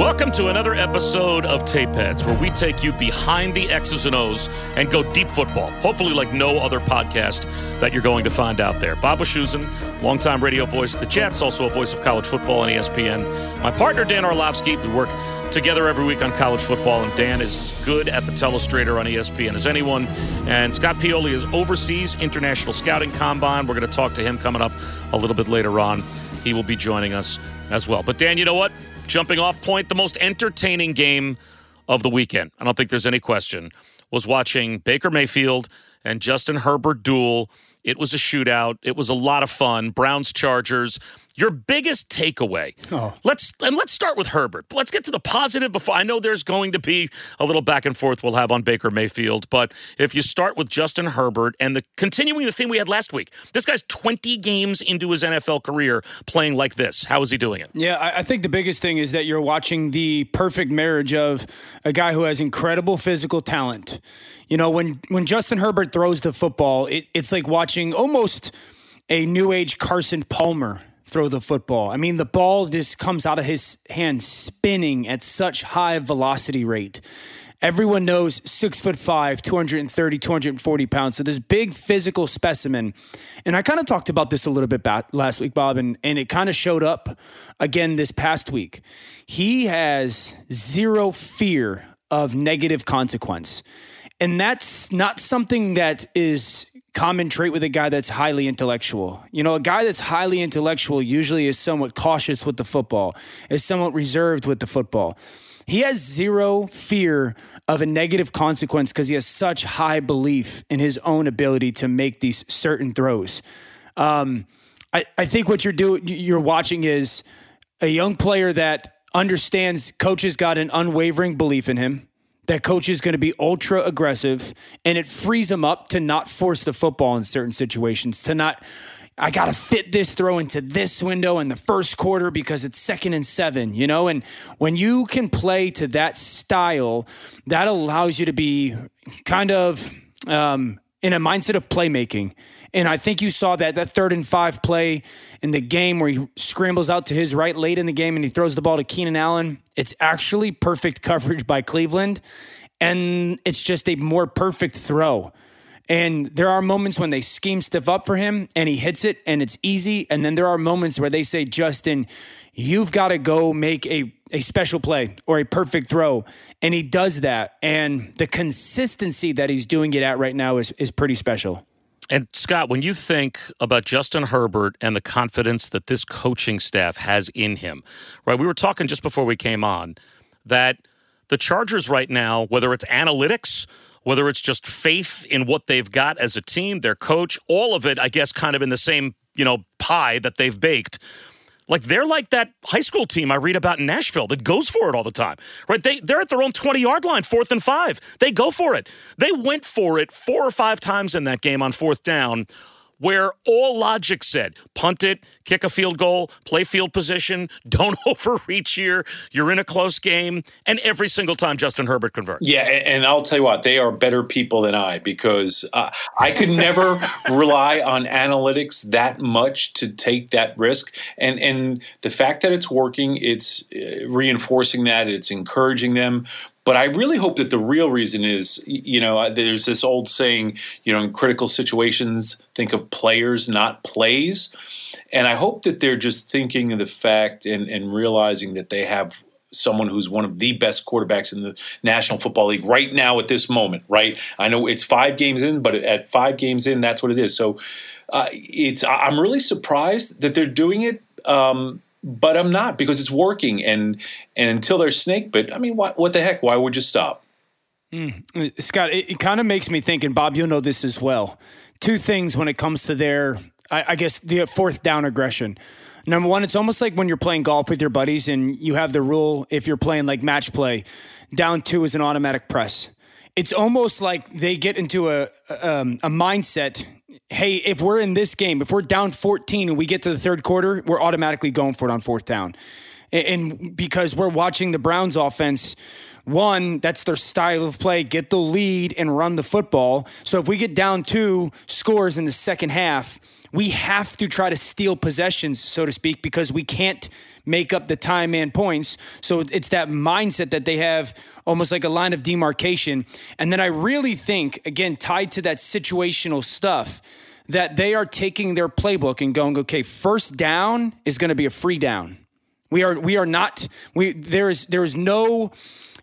Welcome to another episode of Tape Heads, where we take you behind the X's and O's and go deep football. Hopefully, like no other podcast that you're going to find out there. Bob Wischusen, longtime radio voice of the Jets, also a voice of college football on ESPN. My partner, Dan Orlovsky, we work together every week on college football, and Dan is as good at the telestrator on ESPN as anyone. And Scott Pioli is overseas international scouting combine. We're going to talk to him coming up a little bit later on. He will be joining us as well. But Dan, you know what? Jumping off point, the most entertaining game of the weekend, I don't think there's any question, was watching Baker Mayfield and Justin Herbert duel. It was a shootout. It was a lot of fun. Browns Chargers. Your biggest takeaway. Oh. Let's and let's start with Herbert. Let's get to the positive before I know there's going to be a little back and forth we'll have on Baker Mayfield, but if you start with Justin Herbert and the continuing the thing we had last week. This guy's 20 games into his NFL career playing like this. How is he doing it? Yeah, I, I think the biggest thing is that you're watching the perfect marriage of a guy who has incredible physical talent. You know, when when Justin Herbert throws the football, it, it's like watching almost a new age Carson Palmer throw the football. I mean, the ball just comes out of his hand spinning at such high velocity rate. Everyone knows six foot five, 230, 240 pounds. So this big physical specimen. And I kind of talked about this a little bit back last week, Bob, and, and it kind of showed up again this past week. He has zero fear of negative consequence. And that's not something that is common trait with a guy that's highly intellectual. You know, a guy that's highly intellectual usually is somewhat cautious with the football, is somewhat reserved with the football. He has zero fear of a negative consequence because he has such high belief in his own ability to make these certain throws. Um, I, I think what you're doing, you're watching is a young player that understands coaches got an unwavering belief in him that coach is going to be ultra aggressive and it frees him up to not force the football in certain situations, to not, I got to fit this throw into this window in the first quarter because it's second and seven, you know? And when you can play to that style, that allows you to be kind of um, in a mindset of playmaking. And I think you saw that that third and five play in the game where he scrambles out to his right late in the game and he throws the ball to Keenan Allen. It's actually perfect coverage by Cleveland. And it's just a more perfect throw. And there are moments when they scheme stuff up for him and he hits it and it's easy. And then there are moments where they say, Justin, you've got to go make a, a special play or a perfect throw. And he does that. And the consistency that he's doing it at right now is, is pretty special. And Scott, when you think about Justin Herbert and the confidence that this coaching staff has in him, right? We were talking just before we came on that the Chargers right now, whether it's analytics, whether it's just faith in what they've got as a team, their coach, all of it, I guess, kind of in the same, you know, pie that they've baked. Like they're like that high school team I read about in Nashville that goes for it all the time, right? They they're at their own twenty yard line, fourth and five. They go for it. They went for it four or five times in that game on fourth down where all logic said punt it, kick a field goal, play field position, don't overreach here. You're in a close game. And every single time Justin Herbert converts. Yeah. And I'll tell you what, they are better people than I because uh, I could never rely on analytics that much to take that risk. And, and the fact that it's working, it's uh, reinforcing that, it's encouraging them. But I really hope that the real reason is, you know, uh, there's this old saying, you know, in critical situations, think of players, not plays. And I hope that they're just thinking of the fact and, and realizing that they have someone who's one of the best quarterbacks in the National Football League right now at this moment, right? I know it's five games in, but at five games in, that's what it is. So uh, it's I'm really surprised that they're doing it. Um, but I'm not because it's working. And and until they're snake bit, I mean, what what the heck? Why would you stop? Mm. Scott, it, it kind of makes me think, and Bob, you'll know this as well. Two things when it comes to their, I, I guess, the fourth down aggression. Number one, it's almost like when you're playing golf with your buddies and you have the rule if you're playing like match play, down two is an automatic press. It's almost like they get into a um, a mindset hey, if we're in this game, if we're down 14 and we get to the third quarter, we're automatically going for it on fourth down. And because we're watching the Browns offense, one, that's their style of play, get the lead and run the football. So if we get down two scores in the second half, we have to try to steal possessions, so to speak, because we can't make up the time and points. So it's that mindset that they have almost like a line of demarcation. And then I really think, again, tied to that situational stuff, that they are taking their playbook and going, okay, first down is going to be a free down. We are we are not we there is there is no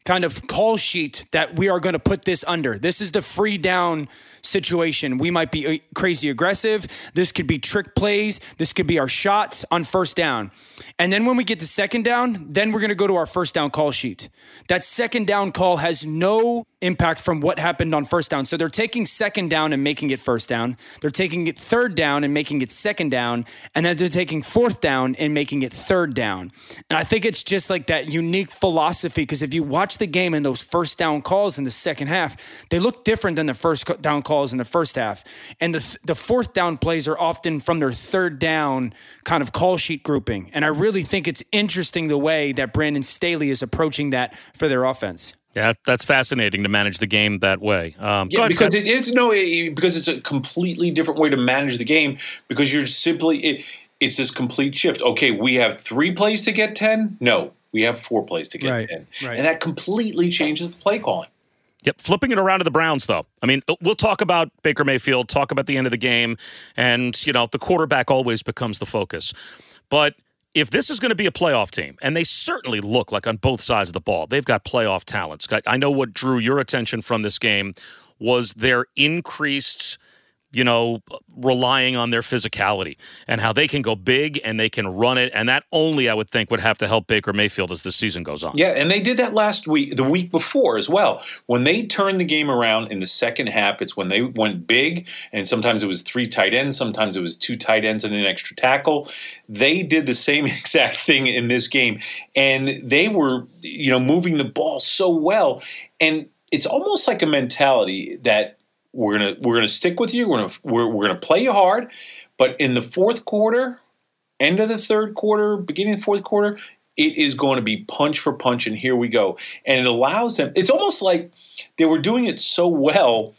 kind of call sheet that we are going to put this under. This is the free down situation. We might be uh, crazy aggressive. This could be trick plays. This could be our shots on first down. And then when we get to second down, then we're going to go to our first down call sheet. That second down call has no impact from what happened on first down. So they're taking second down and making it first down. They're taking it third down and making it second down. And then they're taking fourth down and making it third down. And I think it's just like that unique philosophy because if you watch the game and those first down calls in the second half, they look different than the first down calls in the first half. And the, the fourth down plays are often from their third down kind of call sheet grouping. And I really think it's interesting the way that Brandon Staley is approaching that for their offense. Yeah, that's fascinating to manage the game that way. Um, yeah, ahead, because Scott. it is no, because it's a completely different way to manage the game. Because you're simply it, it's this complete shift. Okay, we have three plays to get ten. No, we have four plays to get right, ten, right. and that completely changes the play calling. Yep, flipping it around to the Browns, though. I mean, uh, we'll talk about Baker Mayfield, talk about the end of the game, and you know the quarterback always becomes the focus, but if this is going to be a playoff team, and they certainly look like on both sides of the ball, they've got playoff talents. I know what drew your attention from this game was their increased you know, relying on their physicality and how they can go big and they can run it. And that only, I would think, would have to help Baker Mayfield as the season goes on. Yeah, and they did that last week, the week before as well. When they turned the game around in the second half, it's when they went big, and sometimes it was three tight ends, sometimes it was two tight ends and an extra tackle. They did the same exact thing in this game, and they were, you know, moving the ball so well. And it's almost like a mentality that we're gonna we're gonna stick with you. We're gonna we're, we're gonna play you hard, but in the fourth quarter, end of the third quarter, beginning of the fourth quarter, it is going to be punch for punch, and here we go. And it allows them. It's almost like they were doing it so well.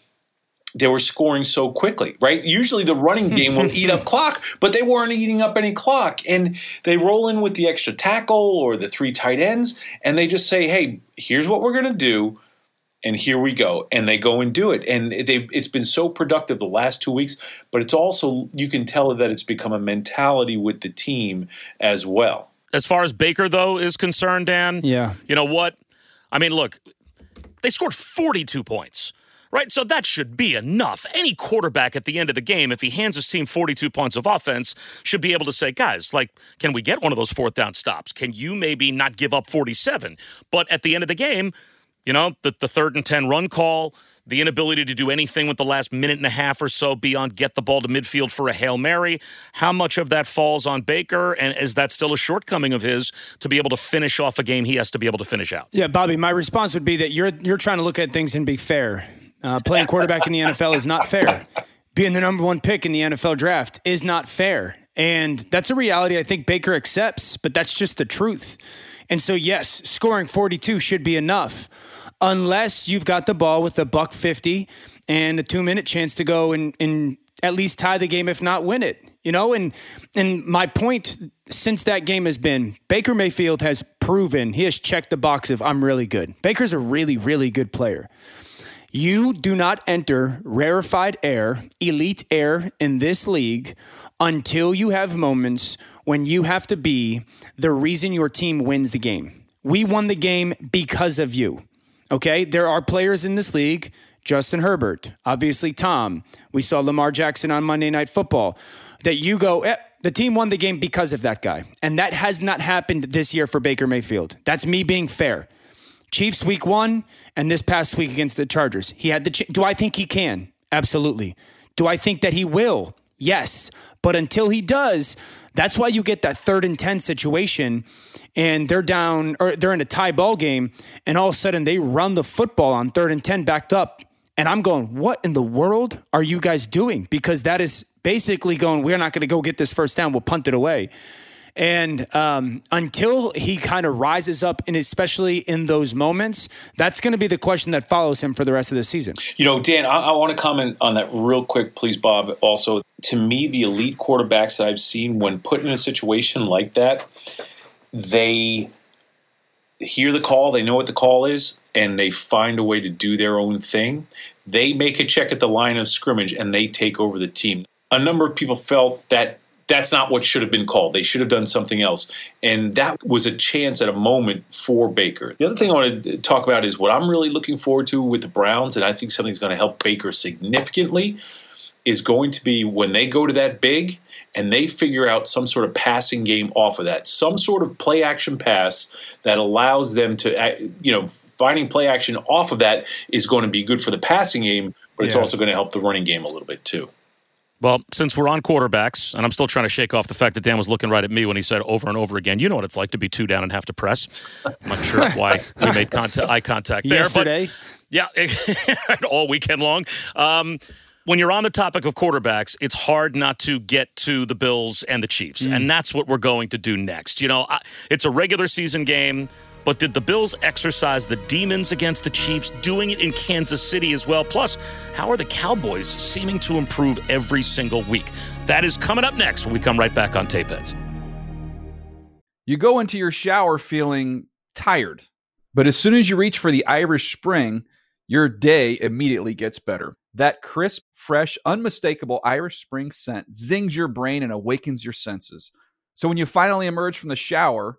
They were scoring so quickly, right? Usually the running game will eat up clock, but they weren't eating up any clock. And they roll in with the extra tackle or the three tight ends, and they just say, hey, here's what we're going to do and here we go and they go and do it and they it's been so productive the last two weeks but it's also you can tell that it's become a mentality with the team as well as far as baker though is concerned dan yeah you know what i mean look they scored 42 points right? So that should be enough. Any quarterback at the end of the game, if he hands his team 42 points of offense, should be able to say, guys, like, can we get one of those fourth down stops? Can you maybe not give up 47? But at the end of the game, you know, the, the third and 10 run call, the inability to do anything with the last minute and a half or so beyond get the ball to midfield for a Hail Mary. How much of that falls on Baker? And is that still a shortcoming of his to be able to finish off a game he has to be able to finish out? Yeah, Bobby, my response would be that you're you're trying to look at things and be fair. Uh, playing quarterback in the NFL is not fair. Being the number one pick in the NFL draft is not fair. And that's a reality I think Baker accepts, but that's just the truth. And so, yes, scoring 42 should be enough unless you've got the ball with a buck 50 and a two minute chance to go and, and at least tie the game, if not win it. You know, and and my point since that game has been Baker Mayfield has proven he has checked the box of I'm really good. Baker's a really, really good player. You do not enter rarefied air, elite air in this league until you have moments when you have to be the reason your team wins the game. We won the game because of you. Okay, there are players in this league, Justin Herbert, obviously Tom. We saw Lamar Jackson on Monday Night Football. That you go, eh, the team won the game because of that guy. And that has not happened this year for Baker Mayfield. That's me being fair. Chiefs week one and this past week against the Chargers. He had the. Ch- Do I think he can? Absolutely. Do I think that he will? Yes. But until he does, that's why you get that third and 10 situation and they're down or they're in a tie ball game and all of a sudden they run the football on third and 10 backed up. And I'm going, what in the world are you guys doing? Because that is basically going, we're not going to go get this first down. We'll punt it away. And um, until he kind of rises up, and especially in those moments, that's going to be the question that follows him for the rest of the season. You know, Dan, I, I want to comment on that real quick, please, Bob. Also, to me, the elite quarterbacks that I've seen, when put in a situation like that, they hear the call, they know what the call is, and they find a way to do their own thing. They make a check at the line of scrimmage and they take over the team. A number of people felt that that's not what should have been called. They should have done something else. And that was a chance at a moment for Baker. The other thing I want to talk about is what I'm really looking forward to with the Browns, and I think something's going to help Baker significantly, is going to be when they go to that big and they figure out some sort of passing game off of that, some sort of play action pass that allows them to, uh, you know, finding play action off of that is going to be good for the passing game, but it's Yeah. also going to help the running game a little bit too. Well, since we're on quarterbacks, and I'm still trying to shake off the fact that Dan was looking right at me when he said over and over again, you know what it's like to be two down and have to press. I'm not sure why we made contact, eye contact there. Yesterday, But yeah, all weekend long. Um, when you're on the topic of quarterbacks, it's hard not to get to the Bills and the Chiefs, and that's what we're going to do next. You know, I, it's a regular season game. But did the Bills exercise the demons against the Chiefs, doing it in Kansas City as well? Plus, how are the Cowboys seeming to improve every single week? That is coming up next when we come right back on Tape Heads. You go into your shower feeling tired, but as soon as you reach for the Irish Spring, your day immediately gets better. That crisp, fresh, unmistakable Irish Spring scent zings your brain and awakens your senses. So when you finally emerge from the shower,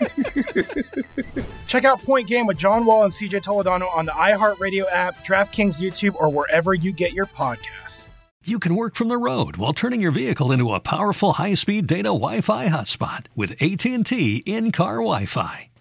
Check out Point Game with John Wall and CJ Toledano on the iHeartRadio app, DraftKings YouTube, or wherever you get your podcasts. You can work from the road while turning your vehicle into a powerful high-speed data Wi-Fi hotspot with AT&T in-car Wi-Fi.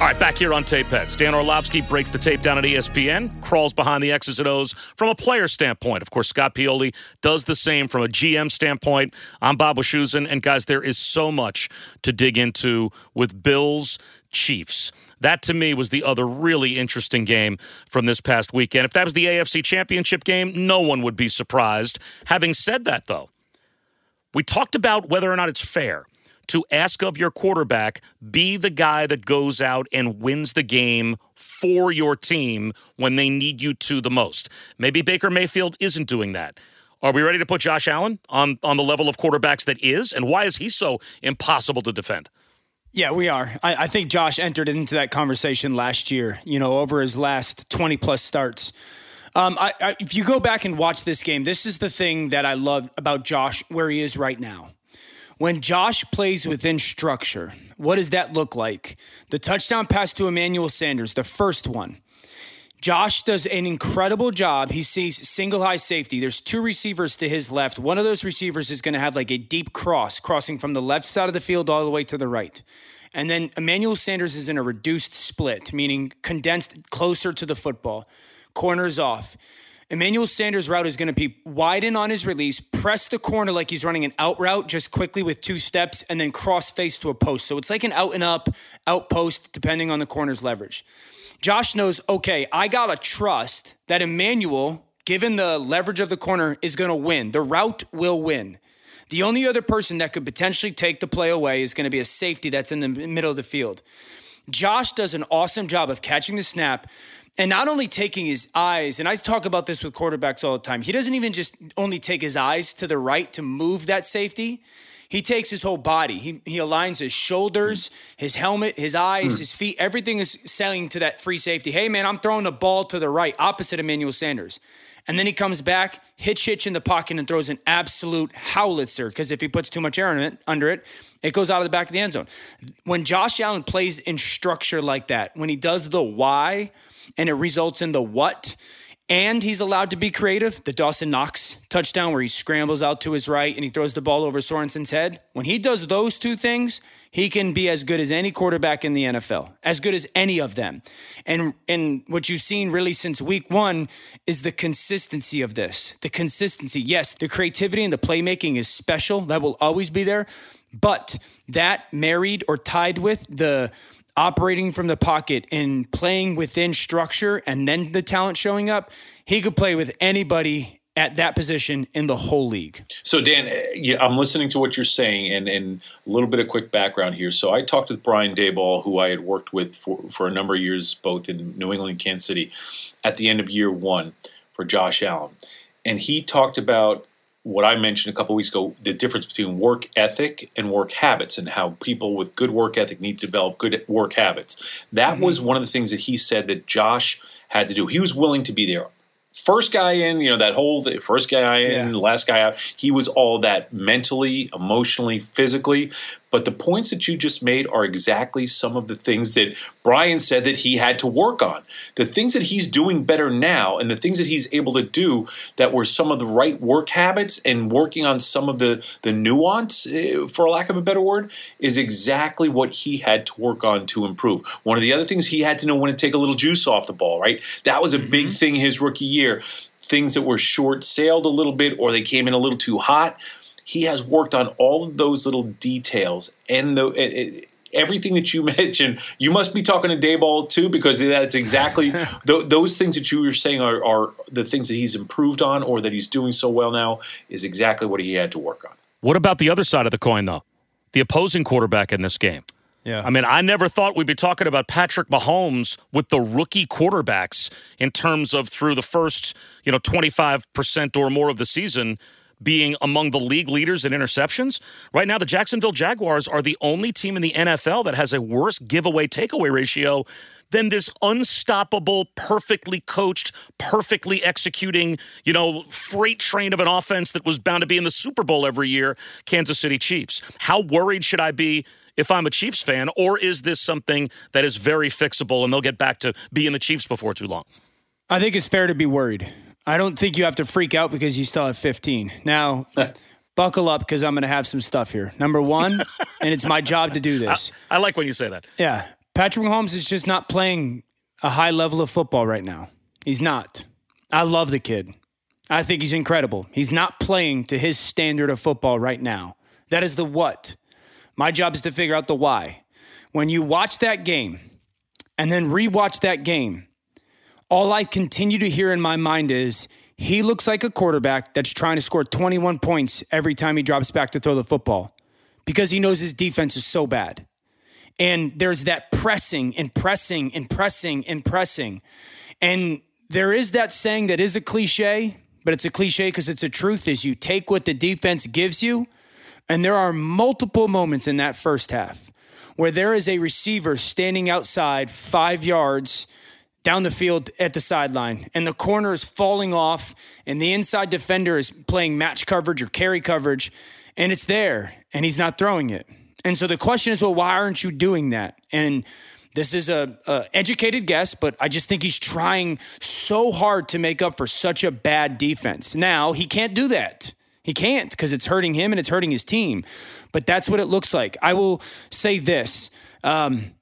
All right, back here on Tape Heads. Dan Orlovsky breaks the tape down at ESPN, crawls behind the X's and O's from a player standpoint. Of course, Scott Pioli does the same from a GM standpoint. I'm Bob Wischusen, and guys, there is so much to dig into with Bills Chiefs. That to me was the other really interesting game from this past weekend. If that was the AFC Championship game, no one would be surprised. Having said that, though, we talked about whether or not it's fair to ask of your quarterback be the guy that goes out and wins the game for your team when they need you to the most. Maybe Baker Mayfield isn't doing that. Are we ready to put Josh Allen on, on the level of quarterbacks that is? And why is he so impossible to defend? Yeah, we are. I, I, think Josh entered into that conversation last year, you know, over his last 20 plus starts. Um, I, I, if you go back and watch this game, this is the thing that I love about Josh where he is right now. When Josh plays within structure, what does that look like? The touchdown pass to Emmanuel Sanders, the first one. Josh does an incredible job. He sees single high safety. There's two receivers to his left. One of those receivers is going to have like a deep cross, crossing from the left side of the field all the way to the right. And then Emmanuel Sanders is in a reduced split, meaning condensed closer to the football. Corners off. Emmanuel Sanders' route is going to be widen on his release, press the corner like he's running an out route just quickly with two steps, and then cross face to a post. So it's like an out and up, out post, depending on the corner's leverage. Josh knows, okay, I got to trust that Emmanuel, given the leverage of the corner, is going to win. The route will win. The only other person that could potentially take the play away is going to be a safety that's in the middle of the field. Josh does an awesome job of catching the snap, and not only taking his eyes, and I talk about this with quarterbacks all the time, he doesn't even just only take his eyes to the right to move that safety. He takes his whole body. He, he aligns his shoulders, his helmet, his eyes, mm. his feet. Everything is selling to that free safety. Hey, man, I'm throwing the ball to the right, opposite Emmanuel Sanders. And then he comes back, hitch hitch in the pocket, and throws an absolute howitzer because if he puts too much air in it, under it, it goes out of the back of the end zone. When Josh Allen plays in structure like that, when he does the why – and it results in the what. And he's allowed to be creative. The Dawson Knox touchdown, where he scrambles out to his right and he throws the ball over Sorensen's head. When he does those two things, he can be as good as any quarterback in the NFL, as good as any of them. And and what you've seen really since week one is the consistency of this. The consistency. Yes, the creativity and the playmaking is special. That will always be there. But that married or tied with the operating from the pocket and playing within structure and then the talent showing up, he could play with anybody at that position in the whole league. So, Dan, I'm listening to what you're saying, and, and a little bit of quick background here. So, I talked with Brian Daboll, who I had worked with for, for a number of years, both in New England and Kansas City, at the end of year one for Josh Allen. And he talked about what I mentioned a couple weeks ago the difference between work ethic and work habits, and how people with good work ethic need to develop good work habits. That mm-hmm. was one of the things that he said that Josh had to do. He was willing to be there first guy in, you know, that whole first guy in, yeah. last guy out, he was all that mentally, emotionally, physically. But the points that you just made are exactly some of the things that Brian said that he had to work on. The things that he's doing better now and the things that he's able to do that were some of the right work habits and working on some of the, the nuance, eh, for lack of a better word, is exactly what he had to work on to improve. One of the other things he had to know when to take a little juice off the ball, right? That was a mm-hmm. big thing his rookie year. Things that were short sailed a little bit or they came in a little too hot he has worked on all of those little details and the. It, it, everything that you mentioned, you must be talking to Daboll too, because that's exactly th- those things that you were saying are, are, the things that he's improved on or that he's doing so well now is exactly what he had to work on. What about the other side of the coin, though? The opposing quarterback in this game. Yeah. I mean, I never thought we'd be talking about Patrick Mahomes with the rookie quarterbacks in terms of through the first, you know, 25% or more of the season being among the league leaders in interceptions. Right now, the Jacksonville Jaguars are the only team in the NFL that has a worse giveaway takeaway ratio than this unstoppable, perfectly coached, perfectly executing, you know, freight train of an offense that was bound to be in the Super Bowl every year, Kansas City Chiefs. How worried should I be if I'm a Chiefs fan, or is this something that is very fixable and they'll get back to being the Chiefs before too long? I think it's fair to be worried. I don't think you have to freak out because you still have 15. Now, buckle up because I'm going to have some stuff here. Number one, and it's my job to do this. I, I like when you say that. Yeah. Patrick Mahomes is just not playing a high level of football right now. He's not. I love the kid. I think he's incredible. He's not playing to his standard of football right now. That is the what. My job is to figure out the why. When you watch that game and then rewatch that game, all I continue to hear in my mind is he looks like a quarterback that's trying to score 21 points every time he drops back to throw the football because he knows his defense is so bad. And there's that pressing and pressing and pressing and pressing. And there is that saying that is a cliche, but it's a cliche because it's a truth is you take what the defense gives you. And there are multiple moments in that first half where there is a receiver standing outside five yards down the field at the sideline, and the corner is falling off, and the inside defender is playing match coverage or carry coverage, and it's there, and he's not throwing it. And so the question is, well, why aren't you doing that? And this is a, a, educated guess, but I just think he's trying so hard to make up for such a bad defense. Now he can't do that. He can't because it's hurting him and it's hurting his team. But that's what it looks like. I will say this. Um,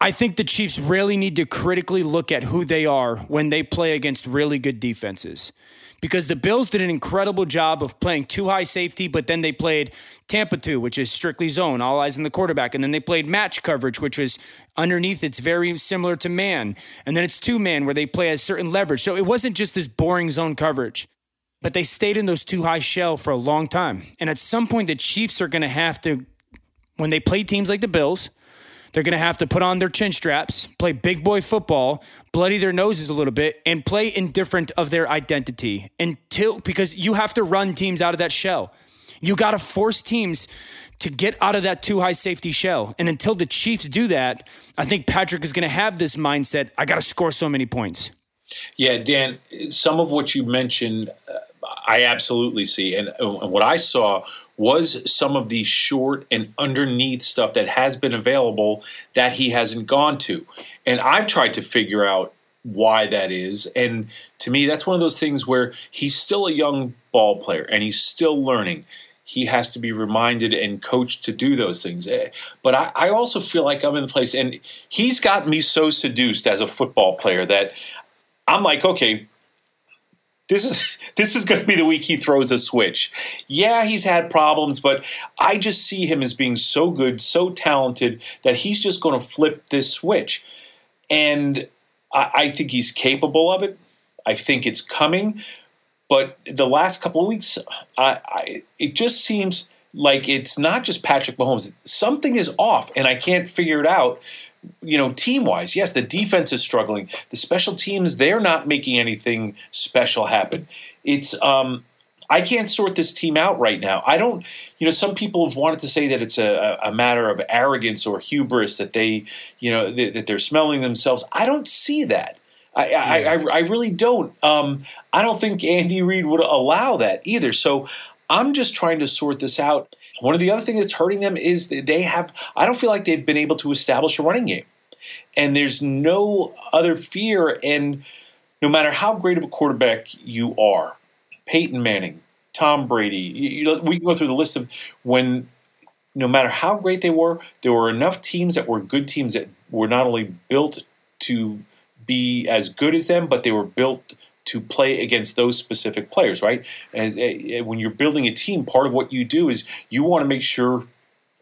I think the Chiefs really need to critically look at who they are when they play against really good defenses. Because the Bills did an incredible job of playing two high safety, but then they played Tampa 2, which is strictly zone, all eyes on the quarterback. And then they played match coverage, which was underneath, it's very similar to man. And then it's two man, where they play a certain leverage. So it wasn't just this boring zone coverage but they stayed in those two high shell for a long time. And at some point, the Chiefs are going to have to, when they play teams like the Bills, they're going to have to put on their chin straps, play big boy football, bloody their noses a little bit, and play indifferent of their identity until because you have to run teams out of that shell. You got to force teams to get out of that two high safety shell. And until the Chiefs do that, I think Patrick is going to have this mindset I got to score so many points. Yeah, Dan, some of what you mentioned, uh, I absolutely see. And, and what I saw was some of the short and underneath stuff that has been available that he hasn't gone to. And I've tried to figure out why that is. And to me, that's one of those things where he's still a young ball player and he's still learning. He has to be reminded and coached to do those things. Eh, but I, I also feel like I'm in the place, and he's got me so seduced as a football player that I'm like, okay, this is this is going to be the week he throws a switch. Yeah, he's had problems, but I just see him as being so good, so talented that he's just going to flip this switch, and I, I think he's capable of it. I think it's coming, but the last couple of weeks, I, I, it just seems like it's not just Patrick Mahomes. Something is off, and I can't figure it out you know, team wise, yes, the defense is struggling. The special teams, they're not making anything special happen. It's, um, I can't sort this team out right now. I don't, you know, some people have wanted to say that it's a, a matter of arrogance or hubris that they, you know, th- that they're smelling themselves. I don't see that. I, yeah. I, I, I, really don't. Um, I don't think Andy Reid would allow that either. So I'm just trying to sort this out. One of the other things that's hurting them is that they have, I don't feel like they've been able to establish a running game. And there's no other fear. And no matter how great of a quarterback you are, Peyton Manning, Tom Brady, you know, we can go through the list of when, no matter how great they were, there were enough teams that were good teams that were not only built to be as good as them, but they were built to play against those specific players, right? And, uh, when you're building a team, part of what you do is you want to make sure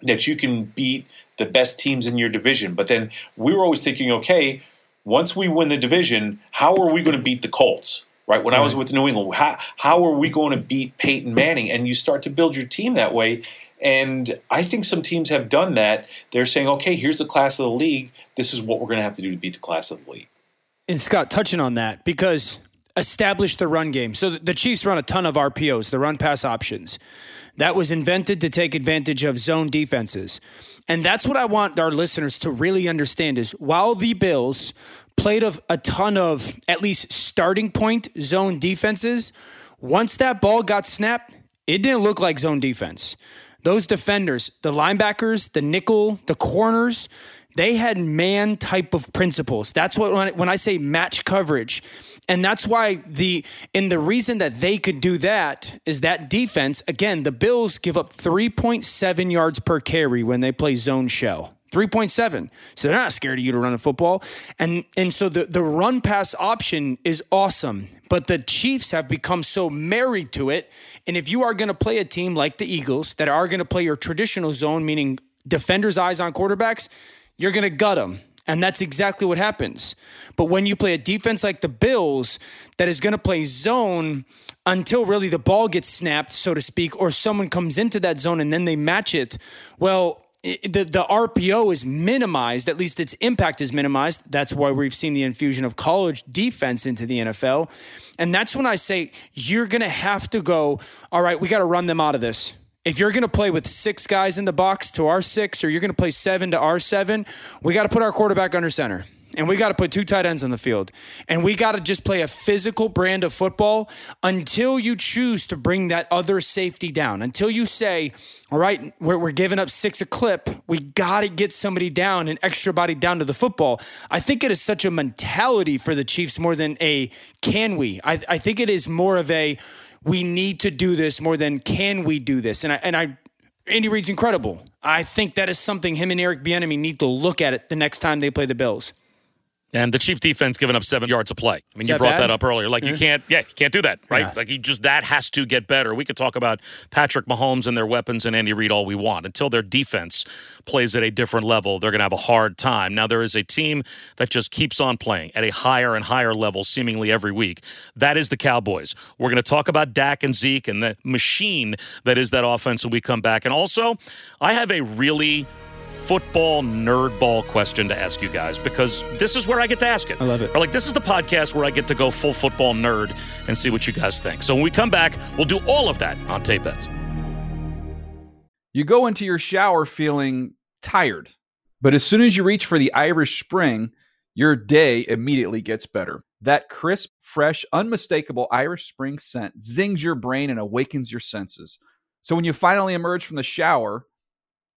that you can beat the best teams in your division. But then we were always thinking, okay, once we win the division, how are we going to beat the Colts? Right? When I was with New England, how, how are we going to beat Peyton Manning? And you start to build your team that way. And I think some teams have done that. They're saying, okay, here's the class of the league. This is what we're going to have to do to beat the class of the league. And Scott, touching on that, because establish the run game. So the Chiefs run a ton of RPOs, the run pass options. That was invented to take advantage of zone defenses. And that's what I want our listeners to really understand is while the Bills played a, a ton of at least starting point zone defenses, once that ball got snapped, it didn't look like zone defense. Those defenders, the linebackers, the nickel, the corners, they had man type of principles. That's what when I, when I say match coverage, and that's why the and the reason that they could do that is that defense. Again, the Bills give up 3.7 yards per carry when they play zone shell. 3.7. So they're not scared of you to run a football. And and so the, the run pass option is awesome. But the Chiefs have become so married to it. And if you are going to play a team like the Eagles that are going to play your traditional zone, meaning defenders' eyes on quarterbacks, you're going to gut them. And that's exactly what happens. But when you play a defense like the Bills that is going to play zone until really the ball gets snapped, so to speak, or someone comes into that zone and then they match it, well, the, the RPO is minimized, at least its impact is minimized. That's why we've seen the infusion of college defense into the NFL. And that's when I say you're going to have to go, all right, we got to run them out of this if you're going to play with six guys in the box to our six, or you're going to play seven to our seven, we got to put our quarterback under center. And we got to put two tight ends on the field. And we got to just play a physical brand of football until you choose to bring that other safety down. Until you say, all right, we're, we're giving up six a clip. We got to get somebody down, an extra body down to the football. I think it is such a mentality for the Chiefs more than a can we. I, I think it is more of a we need to do this more than can we do this. And I, and I, Andy Reid's incredible. I think that is something him and Eric Bieniemy need to look at it the next time they play the Bills. And the Chief defense giving up seven yards of play. I mean, you brought bad? that up earlier. Like, you can't, yeah, you can't do that, right? Yeah. Like, you just, that has to get better. We could talk about Patrick Mahomes and their weapons and Andy Reid all we want. Until their defense plays at a different level, they're going to have a hard time. Now, there is a team that just keeps on playing at a higher and higher level seemingly every week. That is the Cowboys. We're going to talk about Dak and Zeke and the machine that is that offense when we come back. And also, I have a really football nerdball question to ask you guys because this is where I get to ask it. I love it. Or like this is the podcast where I get to go full football nerd and see what you guys think. So when we come back, we'll do all of that on Tape Heads. You go into your shower feeling tired, but as soon as you reach for the Irish Spring, your day immediately gets better. That crisp, fresh, unmistakable Irish Spring scent zings your brain and awakens your senses. So when you finally emerge from the shower,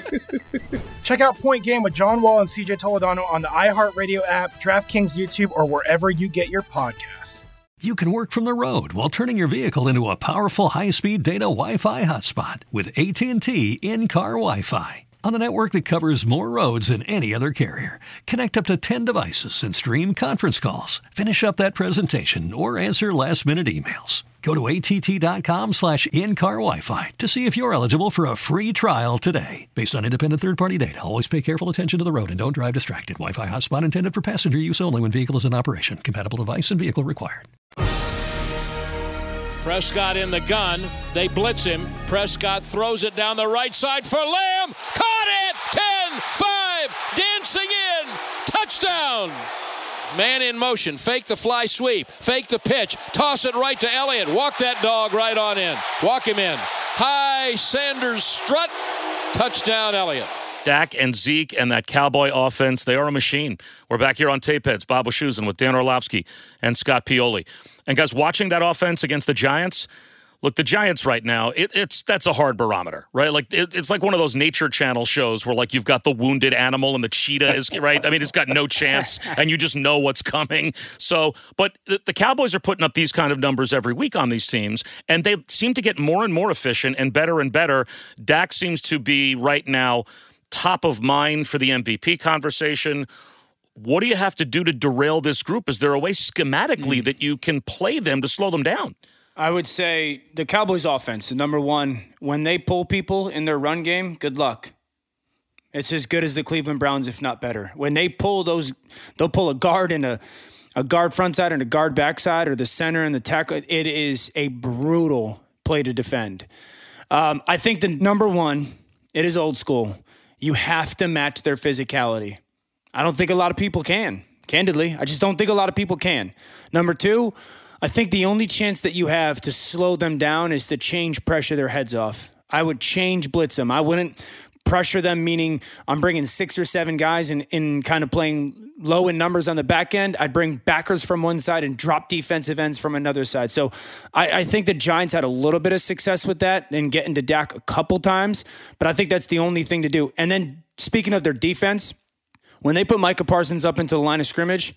Check out Point Game with John Wall and CJ Toledano on the iHeartRadio app, DraftKings YouTube, or wherever you get your podcasts. You can work from the road while turning your vehicle into a powerful high-speed data Wi-Fi hotspot with AT&T in-car Wi-Fi. On a network that covers more roads than any other carrier, connect up to 10 devices and stream conference calls. Finish up that presentation or answer last-minute emails. Go to att.com slash in-car Wi-Fi to see if you're eligible for a free trial today. Based on independent third-party data, always pay careful attention to the road and don't drive distracted. Wi-Fi hotspot intended for passenger use only when vehicle is in operation. Compatible device and vehicle required. Prescott in the gun. They blitz him. Prescott throws it down the right side for Lamb. Caught it! 10 5. Dancing in. Touchdown. Man in motion. Fake the fly sweep. Fake the pitch. Toss it right to Elliott. Walk that dog right on in. Walk him in. Deion Sanders strut Touchdown, Elliott. Dak and Zeke and that Cowboy offense, they are a machine. We're back here on Tape Heads, Bob Wischusen with Dan Orlovsky and Scott Pioli. And guys, watching that offense against the Giants, look, the Giants right now, it, it's that's a hard barometer, right? Like it, it's like one of those nature channel shows where like you've got the wounded animal and the cheetah is right. I mean, it's got no chance, and you just know what's coming. So, but the, the Cowboys are putting up these kind of numbers every week on these teams, and they seem to get more and more efficient and better and better. Dak seems to be right now top of mind for the MVP conversation. What do you have to do to derail this group? Is there a way schematically hmm. that you can play them to slow them down? I would say the Cowboys offense, number one, when they pull people in their run game, good luck. It's as good as the Cleveland Browns, if not better. When they pull those, they'll pull a guard and a, a guard front side and a guard backside or the center and the tackle. It is a brutal play to defend. Um, I think the number one, it is old school. You have to match their physicality. I don't think a lot of people can, candidly. I just don't think a lot of people can. Number two, I think the only chance that you have to slow them down is to change pressure their heads off. I would change blitz them. I wouldn't pressure them, meaning I'm bringing six or seven guys and in, in kind of playing low in numbers on the back end. I'd bring backers from one side and drop defensive ends from another side. So I, I think the Giants had a little bit of success with that and getting to Dak a couple times, but I think that's the only thing to do. And then speaking of their defense, when they put Micah Parsons up into the line of scrimmage,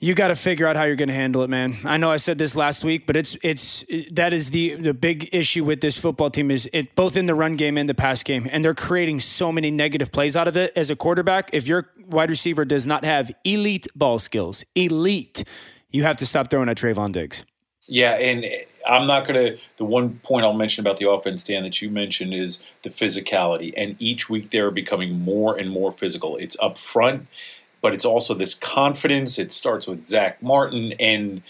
you got to figure out how you're going to handle it, man. I know I said this last week, but it's it's that is the the big issue with this football team is it both in the run game and the pass game, and they're creating so many negative plays out of it. As a quarterback, if your wide receiver does not have elite ball skills, elite, you have to stop throwing at Trevon Diggs. Yeah, and I'm not going to. The one point I'll mention about the offense, Dan, that you mentioned is the physicality. And each week they're becoming more and more physical. It's up front, but it's also this confidence. It starts with Zack Martin and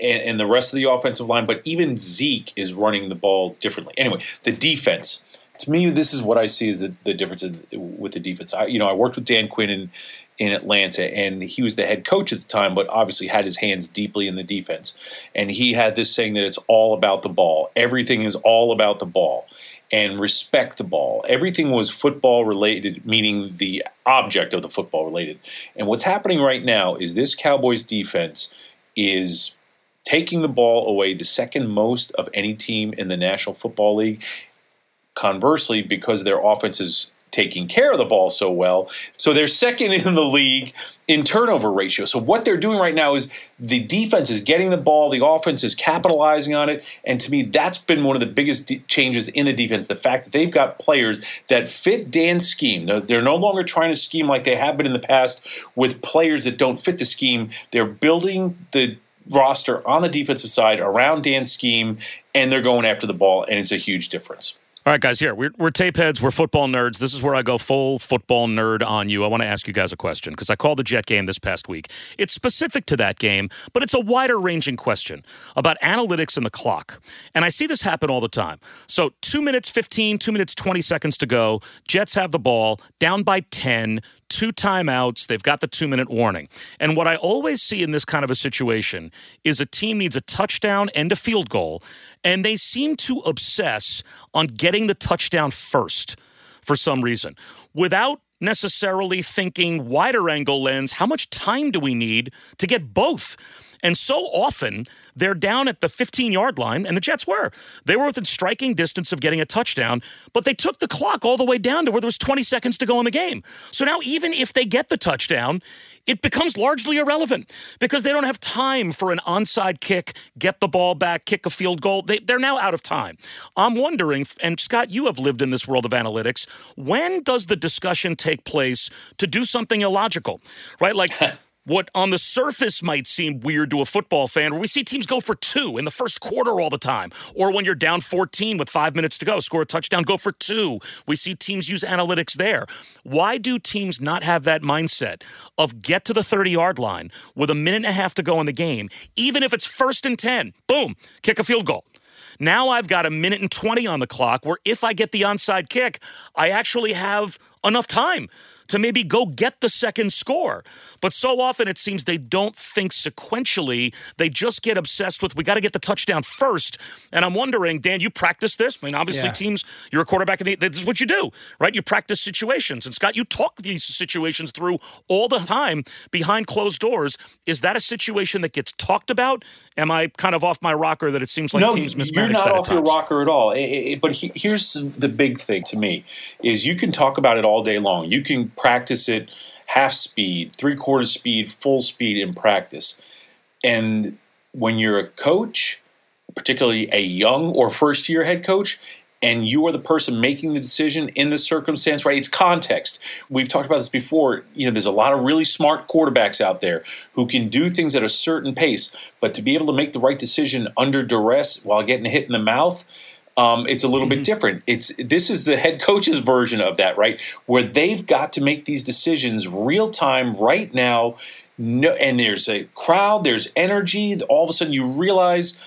and, the rest of the offensive line, but even Zeke is running the ball differently. Anyway, the defense. To me, this is what I see as the, the difference in, with the defense. I, you know, I worked with Dan Quinn in, in Atlanta, and he was the head coach at the time, but obviously had his hands deeply in the defense. And he had this saying that it's all about the ball. Everything is all about the ball and respect the ball. Everything was football related, meaning the object of the football related. And what's happening right now is this Cowboys defense is taking the ball away the second most of any team in the National Football League. Conversely, because their offense is taking care of the ball so well. So they're second in the league in turnover ratio. So what they're doing right now is the defense is getting the ball, the offense is capitalizing on it, and to me that's been one of the biggest de- changes in the defense, the fact that they've got players that fit Dan's scheme. They're, they're no longer trying to scheme like they have been in the past with players that don't fit the scheme. They're building the roster on the defensive side around Dan's scheme and they're going after the ball and it's a huge difference. All right, guys, here. We're, we're tape heads. We're football nerds. This is where I go full football nerd on you. I want to ask you guys a question because I called the Jet game this past week. It's specific to that game, but it's a wider ranging question about analytics and the clock. And I see this happen all the time. So, two minutes 15, two minutes 20 seconds to go. Jets have the ball, down by 10 two timeouts. They've got the two minute warning. And what I always see in this kind of a situation is a team needs a touchdown and a field goal, and they seem to obsess on getting the touchdown first for some reason without necessarily thinking wider angle lens how much time do we need to get both and so often they're down at the 15 yard line, and the Jets were. They were within striking distance of getting a touchdown, but they took the clock all the way down to where there was 20 seconds to go in the game. So now, even if they get the touchdown, it becomes largely irrelevant because they don't have time for an onside kick, get the ball back, kick a field goal. They, are now out of time. I'm wondering, and Scott, you have lived in this world of analytics, when does the discussion take place to do something illogical, right? Like, what on the surface might seem weird to a football fan, where we see teams go for two in the first quarter all the time, or when you're down 14 with five minutes to go, score a touchdown, go for two. We see teams use analytics there. Why do teams not have that mindset of get to the 30 yard line with a minute and a half to go in the game, even if it's first and 10? Boom, kick a field goal. Now I've got a minute and 20 on the clock where if I get the onside kick, I actually have enough time to maybe go get the second score. But so often it seems they don't think sequentially. They just get obsessed with, we got to get the touchdown first. And I'm wondering, Dan, you practice this? I mean, obviously, Yeah. teams, you're a quarterback, and this is what you do, right? You practice situations. And Scott, you talk these situations through all the time behind closed doors. Is that a situation that gets talked about? Am I kind of off my rocker that it seems like no, teams you're not that at off your rocker at all. I- I- but he, here's the big thing to me: is you can talk about it all day long. You can practice it half speed, three quarter speed, full speed in practice. And when you're a coach, particularly a young or first year head coach, and you are the person making the decision in the circumstance, right? It's context. We've talked about this before. You know, there's a lot of really smart quarterbacks out there who can do things at a certain pace, but to be able to make the right decision under duress while getting hit in the mouth, um, it's a little bit different. It's this is the head coach's version of that, right? Where they've got to make these decisions real time, right now. No, and there's a crowd, there's energy. All of a sudden, you realize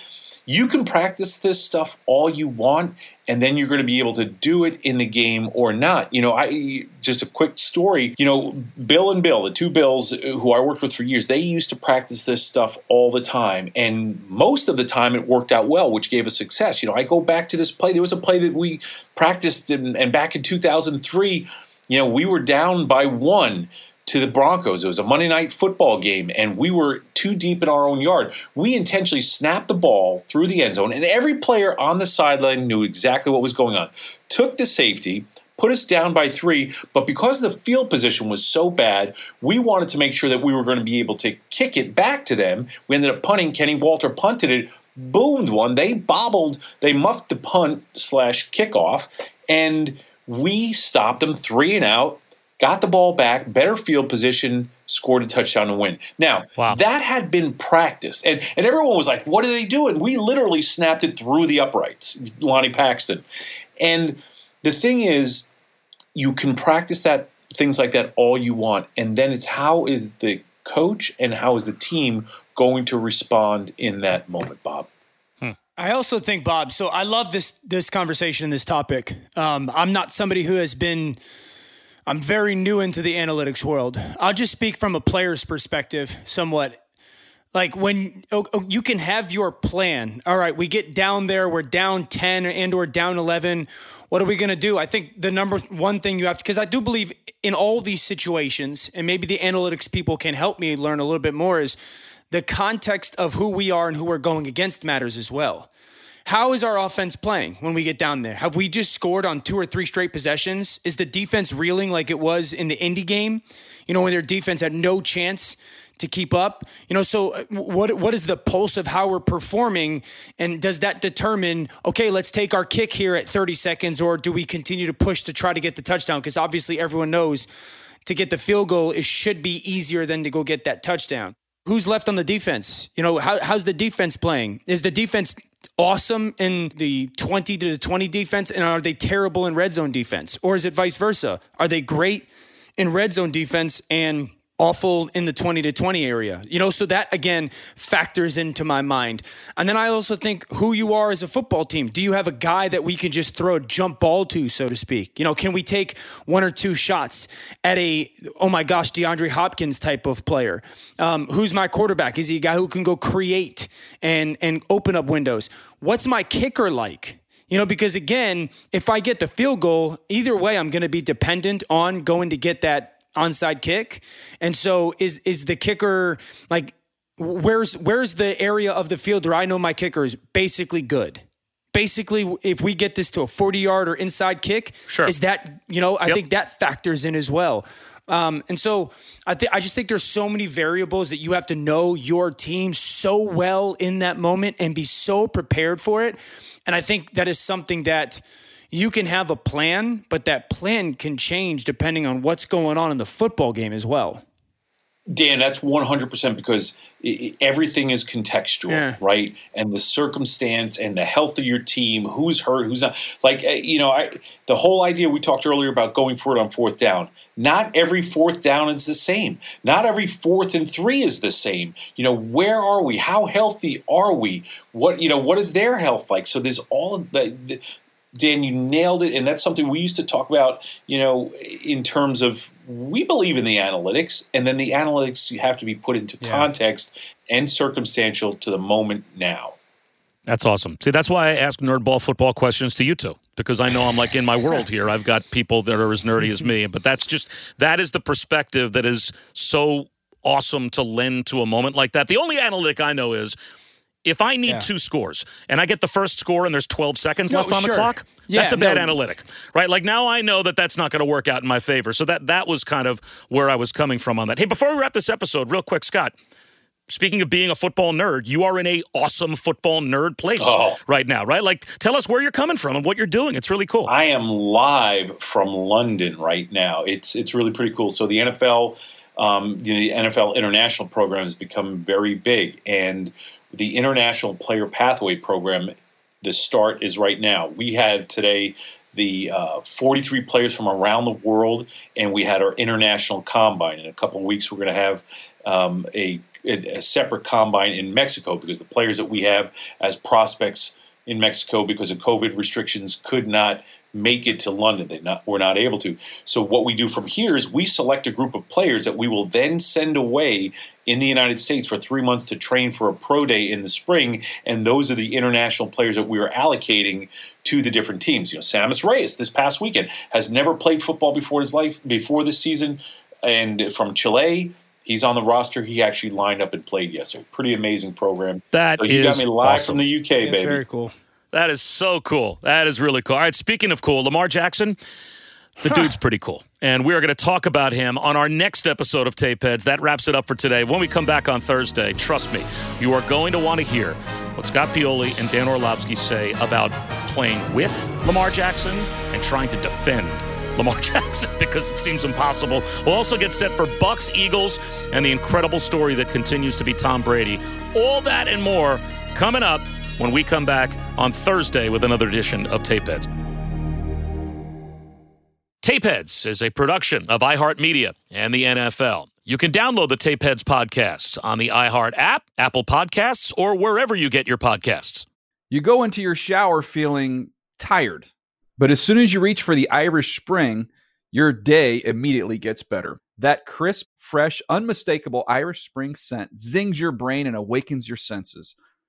you can practice this stuff all you want, and then you're going to be able to do it in the game or not. You know, I just a quick story. You know, Bill and Bill, the two Bills uh, who I worked with for years, they used to practice this stuff all the time, and most of the time it worked out well, which gave us success. You know, I go back to this play. There was a play that we practiced, in, and back in 2003, you know, we were down by one to the Broncos. It was a Monday night football game, and we were too deep in our own yard. We intentionally snapped the ball through the end zone, and every player on the sideline knew exactly what was going on. Took the safety, put us down by three, but because the field position was so bad, we wanted to make sure that we were going to be able to kick it back to them. We ended up punting. Kenny Walter punted it, boomed one. They bobbled, they muffed the punt slash kickoff, and we stopped them three and out got the ball back, better field position, scored a touchdown to win. Now, that had been practiced. And, and everyone was like, what are they doing? We literally snapped it through the uprights, Lonnie Paxton. And the thing is, you can practice that things like that all you want. And then it's how is the coach and how is the team going to respond in that moment, Bob? I also think, Bob. So I love this this conversation and this topic. Um, I'm not somebody who has been. I'm very new into the analytics world. I'll just speak from a player's perspective, somewhat. Like when oh, oh, you can have your plan. All right, we get down there, we're down 10 and or down 11. What are we going to do? I think the number one thing you have to cuz I do believe in all these situations and maybe the analytics people can help me learn a little bit more is the context of who we are and who we're going against matters as well. How is our offense playing when we get down there? Have we just scored on two or three straight possessions? Is the defense reeling like it was in the Indy game? You know, when their defense had no chance to keep up. You know, so uh, what what is the pulse of how we're performing and does that determine okay, let's take our kick here at 30 seconds or do we continue to push to try to get the touchdown because obviously everyone knows to get the field goal it should be easier than to go get that touchdown. Who's left on the defense? You know, how, how's the defense playing? Is the defense awesome in the 20 to the 20 defense and are they terrible in red zone defense? Or is it vice versa? Are they great in red zone defense and awful in the 20 to 20 area. You know, so that again factors into my mind. And then I also think who you are as a football team. Do you have a guy that we can just throw a jump ball to, so to speak? You know, can we take one or two shots at a, oh my gosh, DeAndre Hopkins type of player? Um, who's my quarterback? Is he a guy who can go create and, and open up windows? What's my kicker like? You know, because again, if I get the field goal, either way, I'm going to be dependent on going to get that onside kick. And so is is the kicker like where's where's the area of the field where I know my kicker is basically good? Basically, if we get this to a 40 yard or inside kick, Sure. is that, you know, I Yep. think that factors in as well. Um, and so I think I just think there's so many variables that you have to know your team so well in that moment and be so prepared for it. And I think that is something that you can have a plan, but that plan can change depending on what's going on in the football game as well. Dan, that's 100% because i i everything is contextual, Yeah. right? And the circumstance and the health of your team, who's hurt, who's not. Like, uh, you know, I, the whole idea we talked earlier about going for it on fourth down, not every fourth down is the same. Not every fourth and three is the same. You know, where are we? How healthy are we? What, you know, what is their health like? So there's all the, the Dan, you nailed it, and that's something we used to talk about. You know, in terms of we believe in the analytics, and then the analytics you have to be put into Yeah. context and circumstantial to the moment now. That's awesome. See, that's why I ask nerdball football questions to you two because I know I'm like in my world here. I've got people that are as nerdy as me, but that's just that is the perspective that is so awesome to lend to a moment like that. The only analytic I know is if I need Yeah. two scores and I get the first score and there's 12 seconds No, left on sure. the clock, Yeah, that's a bad no. analytic, right? Like now I know that that's not going to work out in my favor. So that that was kind of where I was coming from on that. Hey, before we wrap this episode, real quick, Scott. Speaking of being a football nerd, you are in a awesome football nerd place Oh. right now, right? Like, tell us where you're coming from and what you're doing. It's really cool. I am live from London right now. It's it's really pretty cool. So the NFL, um, the NFL international program has become very big, and the international player pathway program, the start is right now. We had today the uh, 43 players from around the world, and we had our international combine. In a couple of weeks, we're going to have um, a, a separate combine in Mexico because the players that we have as prospects in Mexico because of COVID restrictions could not make it to London. They not were not able to. So what we do from here is we select a group of players that we will then send away in the United States for three months to train for a pro day in the spring, and those are the international players that we are allocating to the different teams. You know, Sammis Reyes this past weekend has never played football before his life before this season, and from Chile. He's on the roster. He actually lined up and played yesterday. Pretty amazing program. That so you got me live awesome. from the UK, That's baby. very cool. That is so cool. That is really cool. All right, speaking of cool, Lamar Jackson, the dude's pretty cool. And we are going to talk about him on our next episode of Tape Heads. That wraps it up for today. When we come back on Thursday, trust me, you are going to want to hear what Scott Pioli and Dan Orlovsky say about playing with Lamar Jackson and trying to defend Lamar Jackson because it seems impossible. We'll also get set for Bucks, Eagles, and the incredible story that continues to be Tom Brady. All that and more coming up when we come back on Thursday with another edition of Tape Heads. Tape Heads is a production of iHeartMedia and the NFL. You can download the Tape Heads podcast on the iHeart app, Apple Podcasts, or wherever you get your podcasts. You go into your shower feeling tired, but as soon as you reach for the Irish Spring, your day immediately gets better. That crisp, fresh, unmistakable Irish Spring scent zings your brain and awakens your senses.